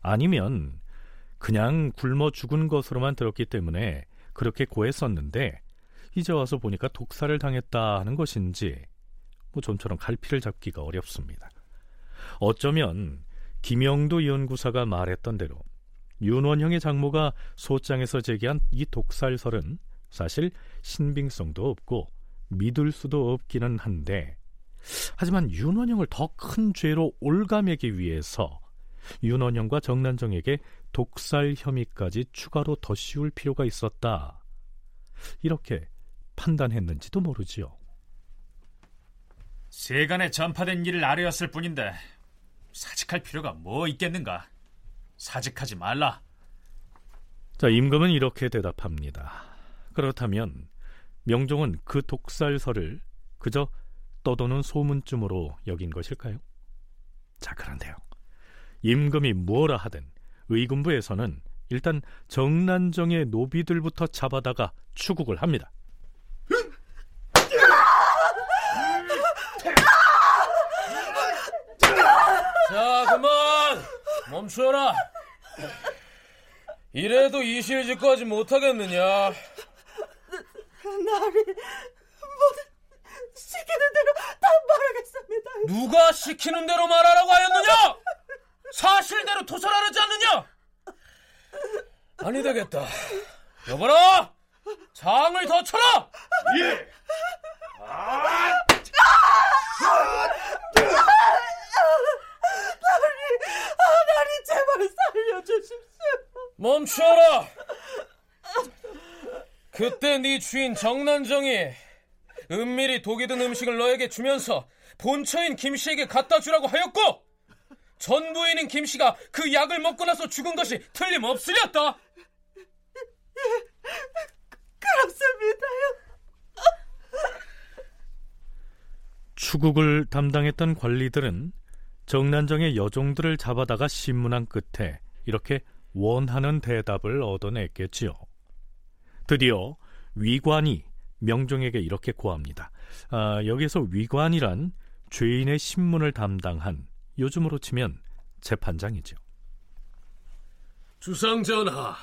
Speaker 2: 아니면 그냥 굶어 죽은 것으로만 들었기 때문에 그렇게 고했었는데 이제 와서 보니까 독사를 당했다 하는 것인지 뭐 좀처럼 갈피를 잡기가 어렵습니다. 어쩌면 김영도 연구사가 말했던 대로 윤원형의 장모가 소장에서 제기한 이 독살설은 사실 신빙성도 없고 믿을 수도 없기는 한데 하지만 윤원형을 더 큰 죄로 올가매기 위해서 윤원형과 정난정에게 독살 혐의까지 추가로 더 씌울 필요가 있었다. 이렇게 판단했는지도 모르지요.
Speaker 5: 세간에 전파된 일을 아뢰었을 뿐인데 사직할 필요가 뭐 있겠는가? 사직하지 말라.
Speaker 2: 자, 임금은 이렇게 대답합니다. 그렇다면 명종은 그 독살설을 그저 떠도는 소문쯤으로 여긴 것일까요? 자, 그런데요. 임금이 뭐라 하든 의군부에서는 일단 정난정의 노비들부터 잡아다가 추국을 합니다.
Speaker 8: 자, 그만! 멈춰라! 이래도 이실직고 하지 못하겠느냐?
Speaker 13: 나를 모든 시키는 대로 다 말하겠습니다.
Speaker 8: 누가 시키는 대로 말하라고 하였느냐? 사실대로 토설하지 않느냐? 아니 되겠다. 여보라! 장을 더 쳐라!
Speaker 11: 예!
Speaker 13: 아! 나리, 제발 살려주십시오.
Speaker 8: 멈춰라! 그때 네 주인 정난정이 은밀히 독이 든 음식을 너에게 주면서 본처인 김씨에게 갖다 주라고 하였고 전 부인인 김씨가 그 약을 먹고 나서 죽은 것이 틀림없으렸다.
Speaker 13: 그렇습니다요.
Speaker 2: 추국을 담당했던 관리들은 정난정의 여종들을 잡아다가 신문한 끝에 이렇게 원하는 대답을 얻어냈겠지요. 드디어 위관이 명종에게 이렇게 고합니다. 아, 여기서 위관이란 죄인의 신문을 담당한 요즘으로 치면 재판장이죠.
Speaker 8: 주상전하,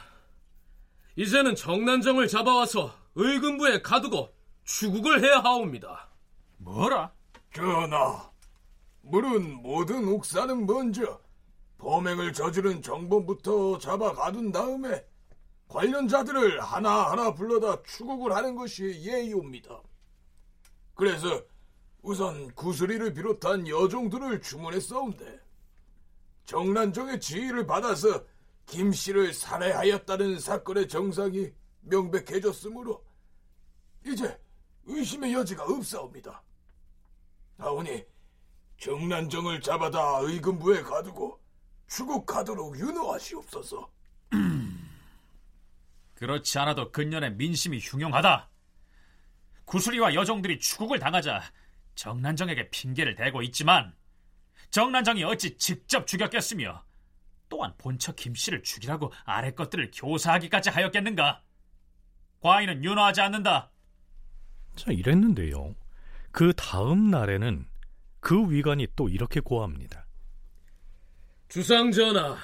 Speaker 8: 이제는 정난정을 잡아와서 의금부에 가두고 추국을 해야 하옵니다.
Speaker 5: 뭐라?
Speaker 11: 전하, 물은 모든 옥사는 먼저 범행을 저지른 정범부터 잡아 가둔 다음에 관련자들을 하나하나 불러다 추국을 하는 것이 예의옵니다. 그래서 우선 구슬이를 비롯한 여종들을 주문했사온데 정난정의 지휘를 받아서 김 씨를 살해하였다는 사건의 정상이 명백해졌으므로 이제 의심의 여지가 없사옵니다. 아오니 정난정을 잡아다 의금부에 가두고 추국하도록 윤호하시옵소서.
Speaker 5: 그렇지 않아도 근년의 민심이 흉용하다. 구슬이와 여종들이 추국을 당하자 정난정에게 핑계를 대고 있지만 정난정이 어찌 직접 죽였겠으며 또한 본처 김씨를 죽이라고 아래 것들을 교사하기까지 하였겠는가? 과인은 윤호하지 않는다.
Speaker 2: 자, 이랬는데요. 그 다음 날에는 그 위관이 또 이렇게 고합니다.
Speaker 8: 주상전하,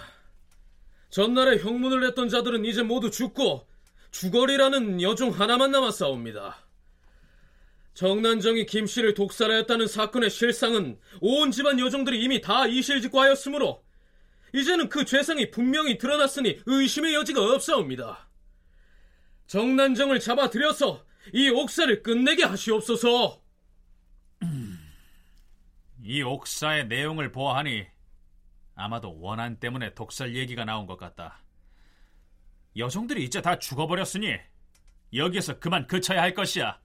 Speaker 8: 전날에 형문을 냈던 자들은 이제 모두 죽고 주거리라는 여종 하나만 남았사옵니다. 정난정이 김씨를 독살하였다는 사건의 실상은 온 집안 여종들이 이미 다 이실직고하였으므로 이제는 그 죄상이 분명히 드러났으니 의심의 여지가 없사옵니다. 정난정을 잡아들여서 이 옥사를 끝내게 하시옵소서.
Speaker 5: 이 옥사의 내용을 보아하니 아마도 원한 때문에 독살 얘기가 나온 것 같다. 여종들이 이제 다 죽어버렸으니 여기에서 그만 그쳐야 할 것이야.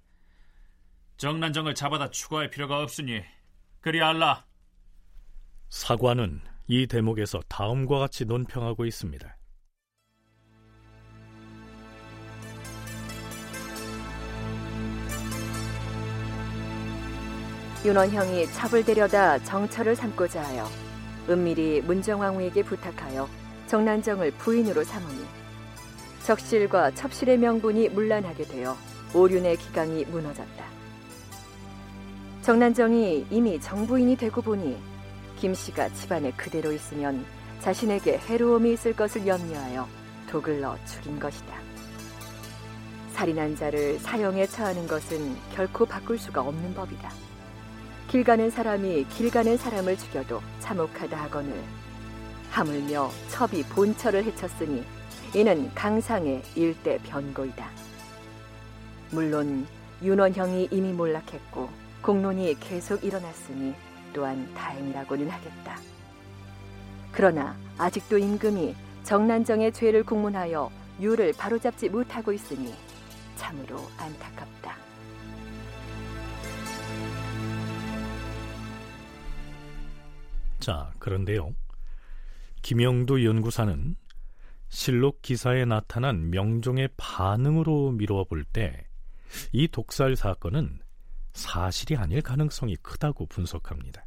Speaker 5: 정난정을 잡아다 추가할 필요가 없으니 그리 알라.
Speaker 2: 사관은 이 대목에서 다음과 같이 논평하고 있습니다.
Speaker 1: 윤원형이 첩을 데려다 정처를 삼고자 하여 은밀히 문정왕후에게 부탁하여 정난정을 부인으로 삼으니 적실과 첩실의 명분이 문란하게 되어 오륜의 기강이 무너졌다. 정난정이 이미 정부인이 되고 보니 김 씨가 집안에 그대로 있으면 자신에게 해로움이 있을 것을 염려하여 독을 넣어 죽인 것이다. 살인한 자를 사형에 처하는 것은 결코 바꿀 수가 없는 법이다. 길 가는 사람이 길 가는 사람을 죽여도 참혹하다 하거늘 하물며 첩이 본처를 해쳤으니 이는 강상의 일대 변고이다. 물론 윤원형이 이미 몰락했고 공론이 계속 일어났으니 또한 다행이라고는 하겠다. 그러나 아직도 임금이 정난정의 죄를 공문하여 유를 바로잡지 못하고 있으니 참으로 안타깝다.
Speaker 2: 자, 그런데요. 김영두 연구사는 실록 기사에 나타난 명종의 반응으로 미루어 볼 때 이 독살 사건은 사실이 아닐 가능성이 크다고 분석합니다.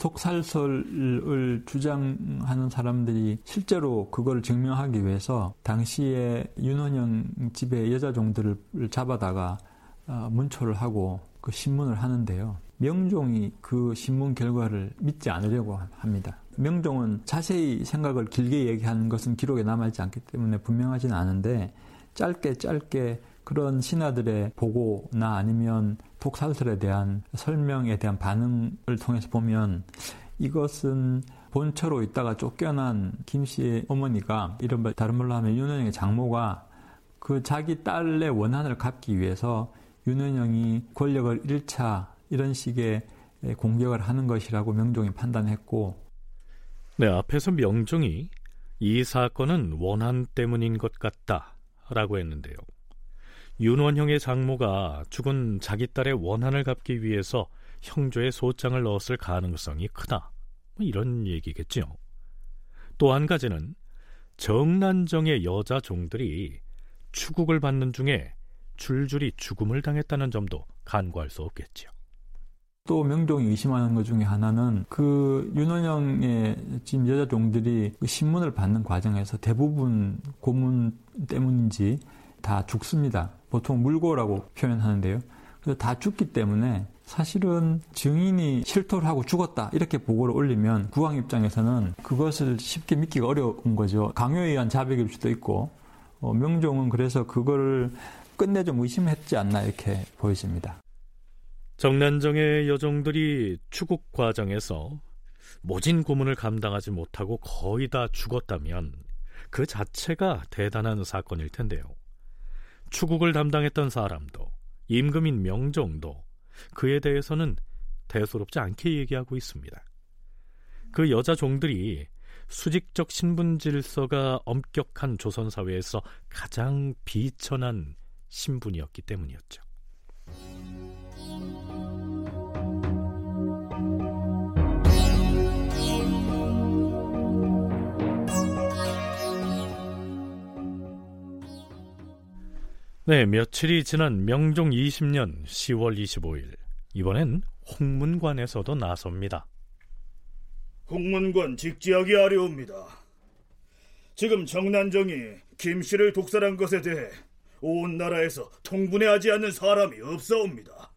Speaker 10: 독살설을 주장하는 사람들이 실제로 그걸 증명하기 위해서 당시에 윤원영 집의 여자 종들을 잡아다가 어, 문초를 하고 그 신문을 하는데요. 명종이 그 신문 결과를 믿지 않으려고 합니다. 명종은 자세히 생각을 길게 얘기하는 것은 기록에 남아있지 않기 때문에 분명하지는 않은데 짧게 짧게 그런 신하들의 보고나 아니면 독살설에 대한 설명에 대한 반응을 통해서 보면 이것은 본처로 있다가 쫓겨난 김 씨의 어머니가 이런 다른 말로 하면 윤은영의 장모가 그 자기 딸의 원한을 갚기 위해서 윤은영이 권력을 1차 이런 식의 공격을 하는 것이라고 명종이 판단했고
Speaker 2: 네, 앞에서 명종이 이 사건은 원한 때문인 것 같다 라고 했는데요. 윤원형의 장모가 죽은 자기 딸의 원한을 갚기 위해서 형조에 소장을 넣었을 가능성이 크다. 뭐 이런 얘기겠지요. 또 한 가지는 정난정의 여자 종들이 추국을 받는 중에 줄줄이 죽음을 당했다는 점도 간과할 수 없겠지요.
Speaker 10: 또 명종이 의심하는 것 중에 하나는 그 윤원영의 지금 여자 종들이 그 신문을 받는 과정에서 대부분 고문 때문인지 다 죽습니다. 보통 물고라고 표현하는데요. 그래서 다 죽기 때문에 사실은 증인이 실토를 하고 죽었다 이렇게 보고를 올리면 국왕 입장에서는 그것을 쉽게 믿기가 어려운 거죠. 강요에 의한 자백일 수도 있고 어, 명종은 그래서 그거를 끝내 좀 의심했지 않나 이렇게 보여집니다.
Speaker 2: 정난정의 여종들이 추국 과정에서 모진 고문을 감당하지 못하고 거의 다 죽었다면 그 자체가 대단한 사건일 텐데요. 추국을 담당했던 사람도 임금인 명종도 그에 대해서는 대수롭지 않게 얘기하고 있습니다. 그 여자 종들이 수직적 신분 질서가 엄격한 조선 사회에서 가장 비천한 신분이었기 때문이었죠. 네, 며칠이 지난 명종 20년 10월 25일 이번엔 홍문관에서도 나섭니다.
Speaker 3: 홍문관 직지하게 아뢰옵니다. 지금 정난정이 김씨를 독살한 것에 대해 온 나라에서 통분해하지 않는 사람이 없사옵니다.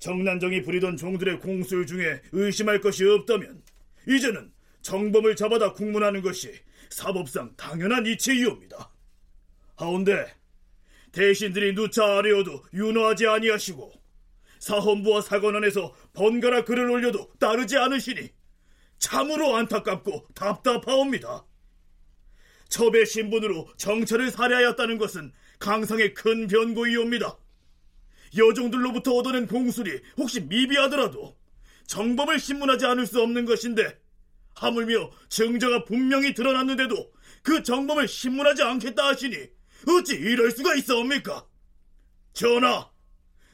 Speaker 3: 정난정이 부리던 종들의 공술 중에 의심할 것이 없다면 이제는 정범을 잡아다 국문하는 것이 사법상 당연한 이치이옵니다. 하운데 대신들이 누차 아뢰어도 윤호하지 아니하시고 사헌부와 사관원에서 번갈아 글을 올려도 따르지 않으시니 참으로 안타깝고 답답하옵니다. 첩의 신분으로 정처를 살해하였다는 것은 강상의 큰 변고이옵니다. 여종들로부터 얻어낸 공술이 혹시 미비하더라도 정범을 신문하지 않을 수 없는 것인데 하물며 증거가 분명히 드러났는데도 그 정범을 신문하지 않겠다 하시니 어찌 이럴 수가 있어옵니까? 전하,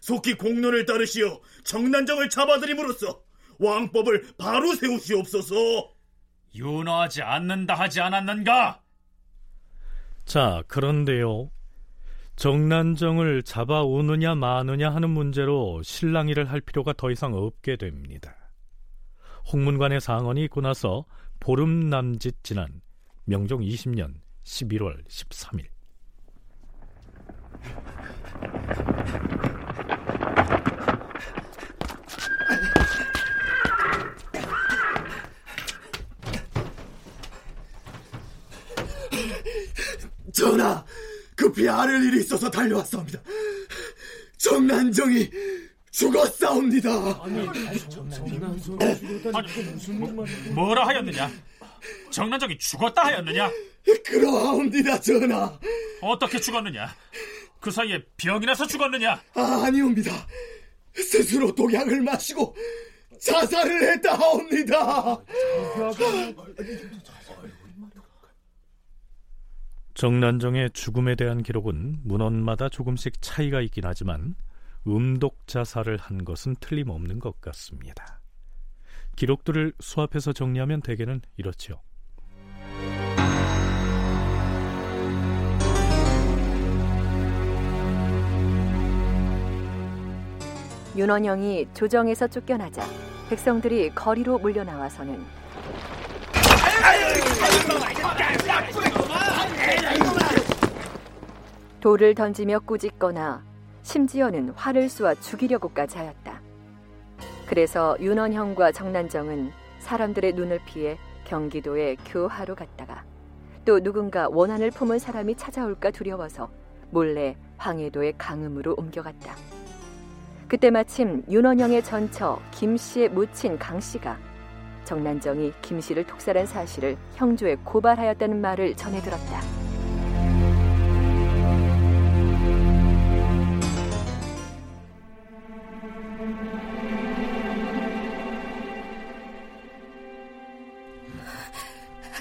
Speaker 3: 속히 공론을 따르시어 정난정을 잡아들임으로써 왕법을 바로 세우시옵소서.
Speaker 5: 윤호하지 않는다 하지 않았는가?
Speaker 2: 자, 그런데요. 정난정을 잡아오느냐 마느냐 하는 문제로 실랑이를 할 필요가 더 이상 없게 됩니다. 홍문관의 상언이 있고 나서 보름 남짓 지난 명종 20년 11월 13일
Speaker 4: 전하, 급히 아를 일이 있어서 달려왔사옵니다. 정난정이 죽었사옵니다. 아니,
Speaker 5: 뭐, 라 하였느냐? 정난정이 죽었다 하였느냐?
Speaker 4: 그러하옵니다, 전하.
Speaker 5: 어떻게 죽었느냐? 그 사이에 병이 나서 죽었느냐?
Speaker 4: 아, 아니옵니다. 스스로 독약을 마시고 자살을 했다 하옵니다.
Speaker 2: 정난정의 죽음에 대한 기록은 문헌마다 조금씩 차이가 있긴 하지만 음독 자살을 한 것은 틀림없는 것 같습니다. 기록들을 수합해서 정리하면 대개는 이렇지요.
Speaker 1: 윤원영이 조정에서 쫓겨나자 백성들이 거리로 물려나와서는 돌을 던지며 꾸짖거나 심지어는 활을 쏘아 죽이려고까지 하였다. 그래서 윤원형과 정난정은 사람들의 눈을 피해 경기도에 교하러 갔다가 또 누군가 원한을 품은 사람이 찾아올까 두려워서 몰래 황해도의 강음으로 옮겨갔다. 그때 마침 윤원영의 전처 김 씨의 모친 강 씨가 정난정이 김 씨를 독살한 사실을 형조에 고발하였다는 말을 전해 들었다.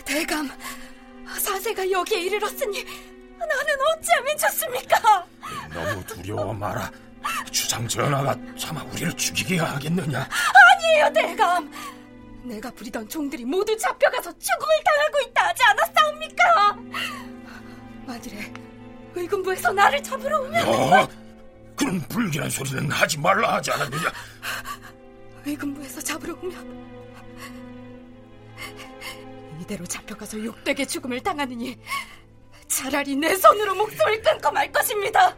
Speaker 12: 대감, 사세가 여기에 이르렀으니 나는 어찌하면 좋습니까?
Speaker 14: 너무 두려워 마라. 주상 전하가 차마 우리를 죽이게 하겠느냐?
Speaker 12: 아니에요, 대감. 내가 부리던 종들이 모두 잡혀가서 죽음을 당하고 있다 하지 않았사옵니까? 만일에 의금부에서 나를 잡으러 오면
Speaker 14: 어? 그런 불길한 소리는 하지 말라 하지 않았느냐?
Speaker 12: 의금부에서 잡으러 오면 이대로 잡혀가서 욕되게 죽음을 당하느니 차라리 내 손으로 목숨을 끊고 말 것입니다.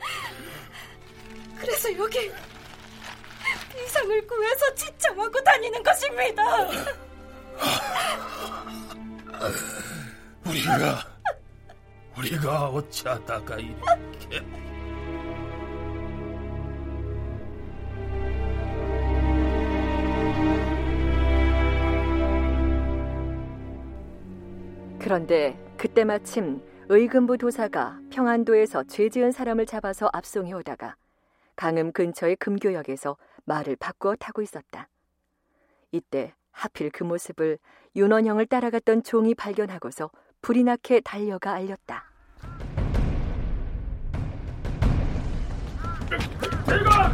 Speaker 12: 그래서 여기 비상을 구해서 지청하고 다니는 것입니다.
Speaker 14: 우리가 우리가 어찌하다가 이렇게
Speaker 1: 그런데 그때 마침 의금부 도사가 평안도에서 죄 지은 사람을 잡아서 압송해 오다가 강음 근처의 금교역에서 말을 바꾸어 타고 있었다. 이때 하필 그 모습을 윤원형을 따라갔던 종이 발견하고서 불이 나게 달려가 알렸다.
Speaker 14: 대가!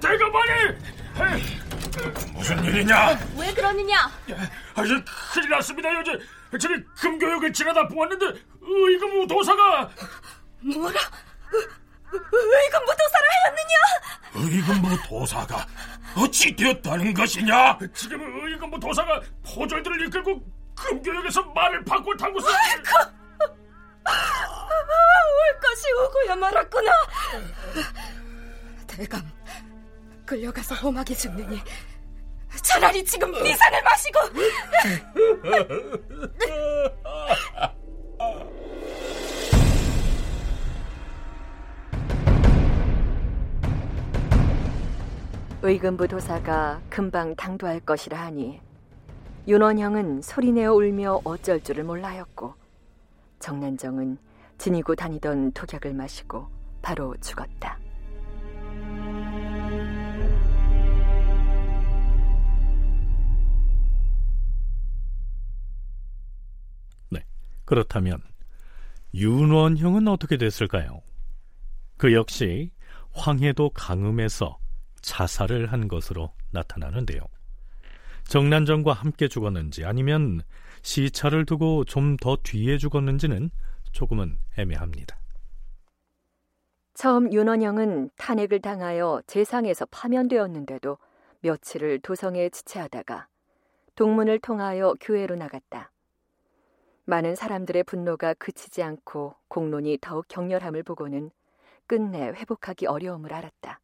Speaker 14: 대가 말이! 무슨 일이냐?
Speaker 12: 왜 그러느냐?
Speaker 14: 아이 큰일 났습니다 요즘 저기 금교육을 지나다 보았는데 의금부 도사가
Speaker 12: 뭐라? 의금부 도사를 하였느냐?
Speaker 14: 의금부 도사가 어찌 되었다는 것이냐? 지금 의금부 도사가 포졸들을 이끌고 금교역에서 말을 바꿔 타고 있
Speaker 12: 아이고, 올 것이 오고야 말았구나. 대감, 끌려가서 험하게 죽느니 차라리 지금 비상을 마시고
Speaker 1: 의금부 도사가 금방 당도할 것이라 하니 윤원형은 소리내어 울며 어쩔 줄을 몰라였고 정난정은 지니고 다니던 독약을 마시고 바로 죽었다.
Speaker 2: 네, 그렇다면 윤원형은 어떻게 됐을까요? 그 역시 황해도 강음에서 자살을 한 것으로 나타나는데요. 정난정과 함께 죽었는지 아니면 시차를 두고 좀 더 뒤에 죽었는지는 조금은 애매합니다.
Speaker 1: 처음 윤원영은 탄핵을 당하여 재상에서 파면되었는데도 며칠을 도성에 지체하다가 동문을 통하여 교회로 나갔다. 많은 사람들의 분노가 그치지 않고 공론이 더욱 격렬함을 보고는 끝내 회복하기 어려움을 알았다.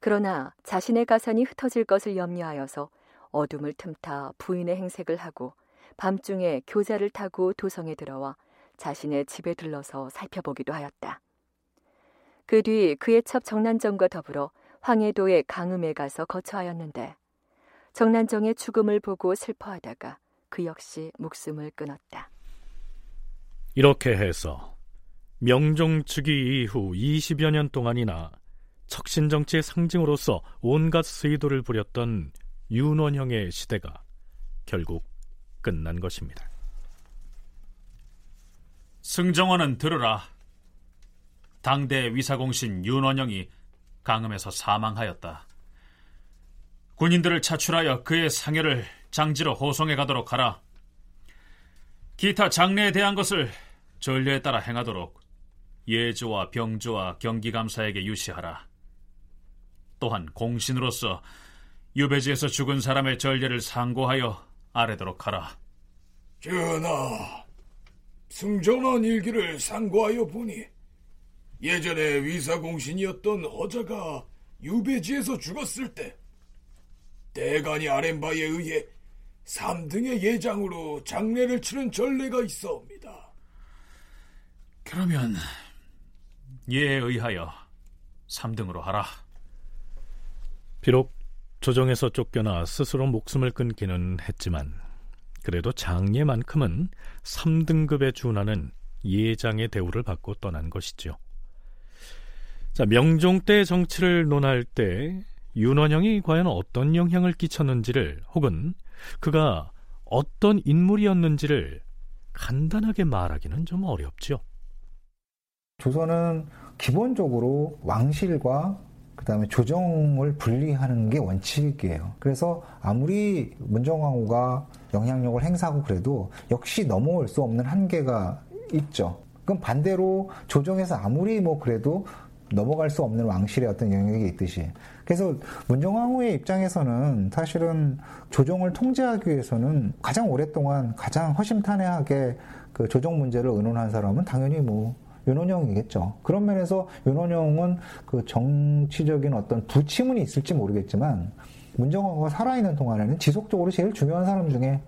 Speaker 1: 그러나 자신의 가산이 흩어질 것을 염려하여서 어둠을 틈타 부인의 행색을 하고 밤중에 교자를 타고 도성에 들어와 자신의 집에 들러서 살펴보기도 하였다. 그 뒤 그의 첩 정난정과 더불어 황해도의 강음에 가서 거처하였는데 정난정의 죽음을 보고 슬퍼하다가 그 역시 목숨을 끊었다.
Speaker 2: 이렇게 해서 명종 즉위 이후 20여 년 동안이나 척신정치의 상징으로서 온갖 수의도를 부렸던 윤원형의 시대가 결국 끝난 것입니다.
Speaker 5: 승정원은 들으라. 당대 위사공신 윤원영이 강음에서 사망하였다. 군인들을 차출하여 그의 상해를 장지로 호송해 가도록 하라. 기타 장례에 대한 것을 전례에 따라 행하도록 예조와 병조와 경기감사에게 유시하라. 또한 공신으로서 유배지에서 죽은 사람의 전례를 상고하여 아래도록 하라.
Speaker 11: 전하, 승전원 일기를 상고하여 보니 예전에 위사공신이었던 허자가 유배지에서 죽었을 때 대간이 아랜 바에 의해 3등의 예장으로 장례를 치른 전례가 있어옵니다.
Speaker 5: 그러면 예에 의하여 3등으로 하라.
Speaker 2: 비록 조정에서 쫓겨나 스스로 목숨을 끊기는 했지만 그래도 장례만큼은 3등급에 준하는 예장의 대우를 받고 떠난 것이죠. 자, 명종 때 정치를 논할 때 윤원형이 과연 어떤 영향을 끼쳤는지를 혹은 그가 어떤 인물이었는지를 간단하게 말하기는 좀 어렵죠.
Speaker 6: 조선은 기본적으로 왕실과 그 다음에 조정을 분리하는 게 원칙이에요. 그래서 아무리 문정왕후가 영향력을 행사하고 그래도 역시 넘어올 수 없는 한계가 있죠. 그럼 반대로 조정에서 아무리 뭐 그래도 넘어갈 수 없는 왕실의 어떤 영역이 있듯이. 그래서 문정왕후의 입장에서는 사실은 조정을 통제하기 위해서는 가장 오랫동안 가장 허심탄회하게 그 조정 문제를 의논한 사람은 당연히 뭐 윤원영이겠죠. 그런 면에서 윤원영은 그 정치적인 어떤 부침문이 있을지 모르겠지만 문정왕후가 살아있는 동안에는 지속적으로 제일 중요한 사람 중에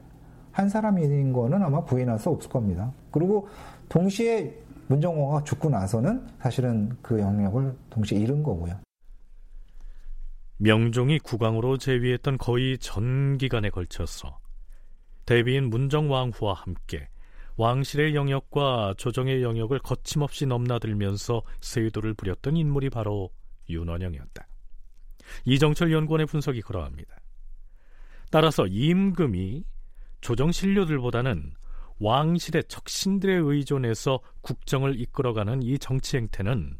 Speaker 6: 한 사람인 거는 아마 부인할 수 없을 겁니다. 그리고 동시에 문정왕후가 죽고 나서는 사실은 그 영역을 동시에 잃은 거고요.
Speaker 2: 명종이 국왕으로 재위했던 거의 전 기간에 걸쳐서 대비인 문정왕후와 함께 왕실의 영역과 조정의 영역을 거침없이 넘나들면서 세도를 부렸던 인물이 바로 윤원영이었다. 이정철 연구원의 분석이 그러합니다. 따라서 임금이 조정 신료들보다는 왕실의 척신들에 의존해서 국정을 이끌어가는 이 정치 행태는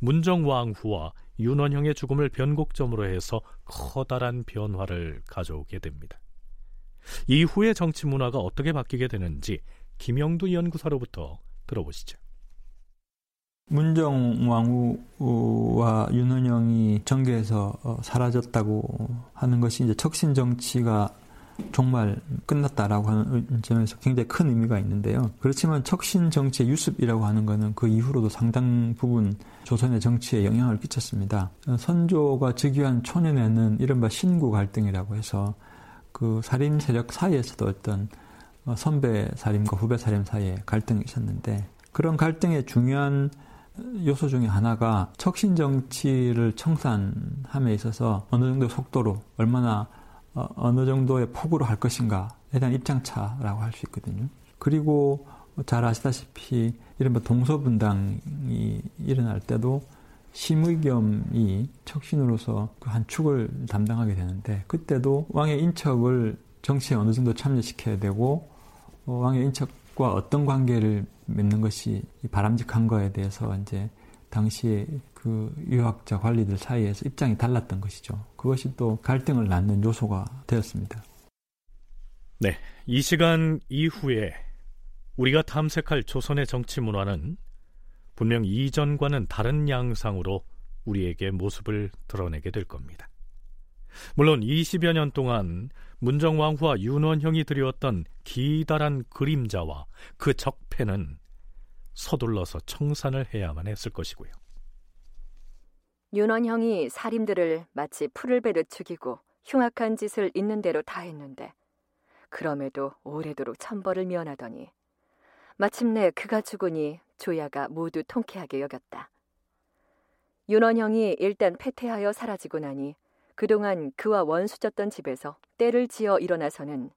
Speaker 2: 문정왕후와 윤원형의 죽음을 변곡점으로 해서 커다란 변화를 가져오게 됩니다. 이후의 정치 문화가 어떻게 바뀌게 되는지 김영두 연구사로부터 들어보시죠.
Speaker 10: 문정왕후와 윤원영이 정계에서 어, 사라졌다고 하는 것이 이제 척신 정치가 정말 끝났다라고 하는 점에서 굉장히 큰 의미가 있는데요. 그렇지만 척신 정치의 유습이라고 하는 것은 그 이후로도 상당 부분 조선의 정치에 영향을 끼쳤습니다. 선조가 즉위한 초년에는 이른바 신구 갈등이라고 해서 그 살인 세력 사이에서도 어떤 어, 선배 살림과 후배 살림 사이에 갈등이 있었는데 그런 갈등의 중요한 요소 중에 하나가 척신 정치를 청산함에 있어서 어느 정도 속도로 얼마나 어, 느 정도의 폭으로 할 것인가에 대한 입장차라고 할 수 있거든요. 그리고 잘 아시다시피 이른바 동서분당이 일어날 때도 심의겸이 척신으로서 그 한 축을 담당하게 되는데 그때도 왕의 인척을 정치에 어느 정도 참여시켜야 되고 어, 왕의 인척과 어떤 관계를 맺는 것이 바람직한 거에 대해서 이제 당시에 그 유학자 관리들 사이에서 입장이 달랐던 것이죠. 그것이 또 갈등을 낳는 요소가 되었습니다.
Speaker 2: 네. 이 시간 이후에 우리가 탐색할 조선의 정치 문화는 분명 이전과는 다른 양상으로 우리에게 모습을 드러내게 될 겁니다. 물론 20여 년 동안 문정왕후와 윤원형이 드리웠던 기다란 그림자와 그 적폐는 서둘러서 청산을 해야만 했을 것이고요.
Speaker 1: 윤원형이 살인들을 마치 풀을 베듯 죽이고 흉악한 짓을 있는 대로 다 했는데 그럼에도 오래도록 천벌을 면하더니 마침내 그가 죽으니 조야가 모두 통쾌하게 여겼다. 윤원형이 일단 패퇴하여 사라지고 나니 그동안 그와 원수졌던 집에서 때를 지어 일어나서는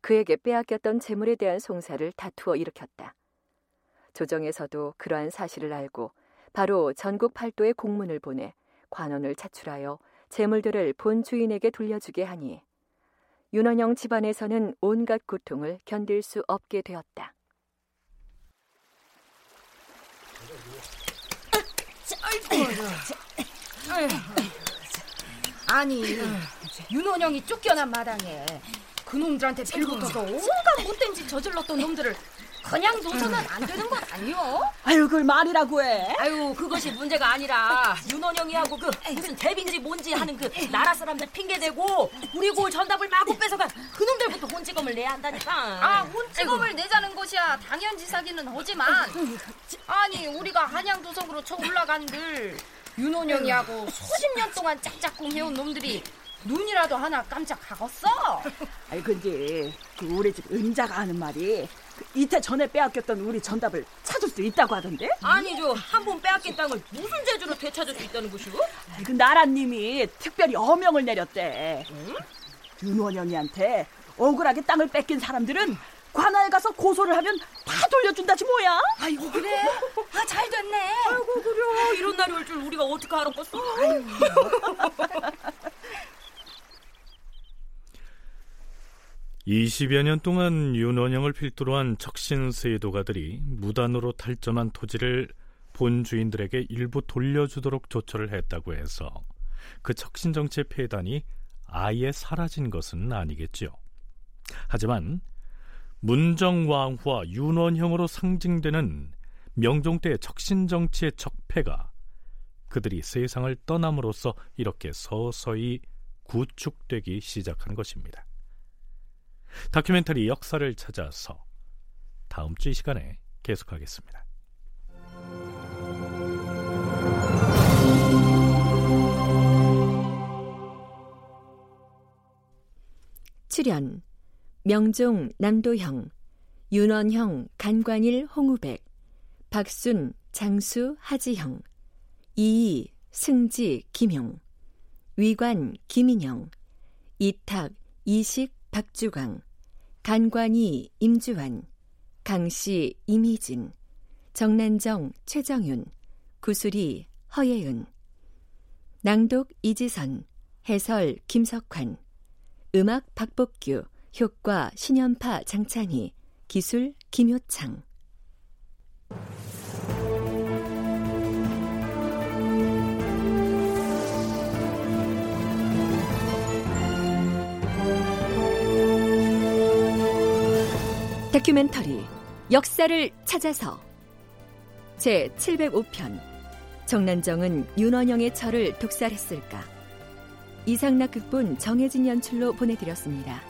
Speaker 1: 그에게 빼앗겼던 재물에 대한 송사를 다투어 일으켰다. 조정에서도 그러한 사실을 알고 바로 전국 팔도에 공문을 보내 관원을 차출하여 재물들을 본 주인에게 돌려주게 하니 윤원영 집안에서는 온갖 고통을 견딜 수 없게 되었다.
Speaker 15: 아 니 윤원영이 쫓겨난 마당에 그놈들한테 빌붙어서 온갖 못된 짓 저질렀던 놈들을 그냥 둬서는 안 되는 건 아니요?
Speaker 16: 아유 그걸 말이라고 해.
Speaker 15: 아유 그것이 문제가 아니라 윤원영이하고 그 무슨 대빈지 뭔지 하는 그 나라 사람들 핑계대고 우리 고을 전답을 마구 뺏어간 그놈들부터 혼찌검을 내야 한다니까.
Speaker 13: 아 혼찌검을 내자는 것이야 당연지사기는 하지만 아니 우리가 한양도성으로 쳐 올라간들 윤원영이하고 수십 년 동안 짝짝꿍 해온 놈들이 눈이라도 하나 깜짝하겠어?
Speaker 16: 아니 근데 그 우리 집 은자가 하는 말이 그 이태 전에 빼앗겼던 우리 전답을 찾을 수 있다고 하던데?
Speaker 15: 아니죠 한 번 빼앗긴 땅을 무슨 재주로 되찾을 수 있다는 것이고?
Speaker 16: 그 나라님이 특별히 어명을 내렸대. 응? 윤원영이한테 억울하게 땅을 뺏긴 사람들은 관아에 가서 고소를 하면 다 돌려준다지 뭐야?
Speaker 15: 아이고 그래? 아 잘 됐네.
Speaker 16: 아이고 그래.
Speaker 15: 이런 날이 올 줄 우리가 어떻게 알았겠어?
Speaker 2: 20여 년 동안 윤원영을 필두로 한 적신세도가들이 무단으로 탈점한 토지를 본 주인들에게 일부 돌려주도록 조처를 했다고 해서 그 적신정치의 폐단이 아예 사라진 것은 아니겠지요. 하지만 문정왕후와 윤원형으로 상징되는 명종 때 적신 정치의 적폐가 그들이 세상을 떠남으로써 이렇게 서서히 구축되기 시작한 것입니다. 다큐멘터리 역사를 찾아서 다음 주 이 시간에 계속하겠습니다.
Speaker 1: 출연 명종 남도형 윤원형 간관일 홍우백 박순 장수 하지형 이이 승지 김용 위관 김인영 이탁 이식 박주광, 간관이 임주환, 강씨 임희진, 정난정 최정윤, 구수리 허예은, 낭독 이지선, 해설 김석환, 음악 박복규, 효과 신연파 장창희, 기술 김효창. 다큐멘터리 역사를 찾아서 제 705편 정난정은 윤원영의 철을 독살했을까 이상락 극본 정혜진 연출로 보내드렸습니다.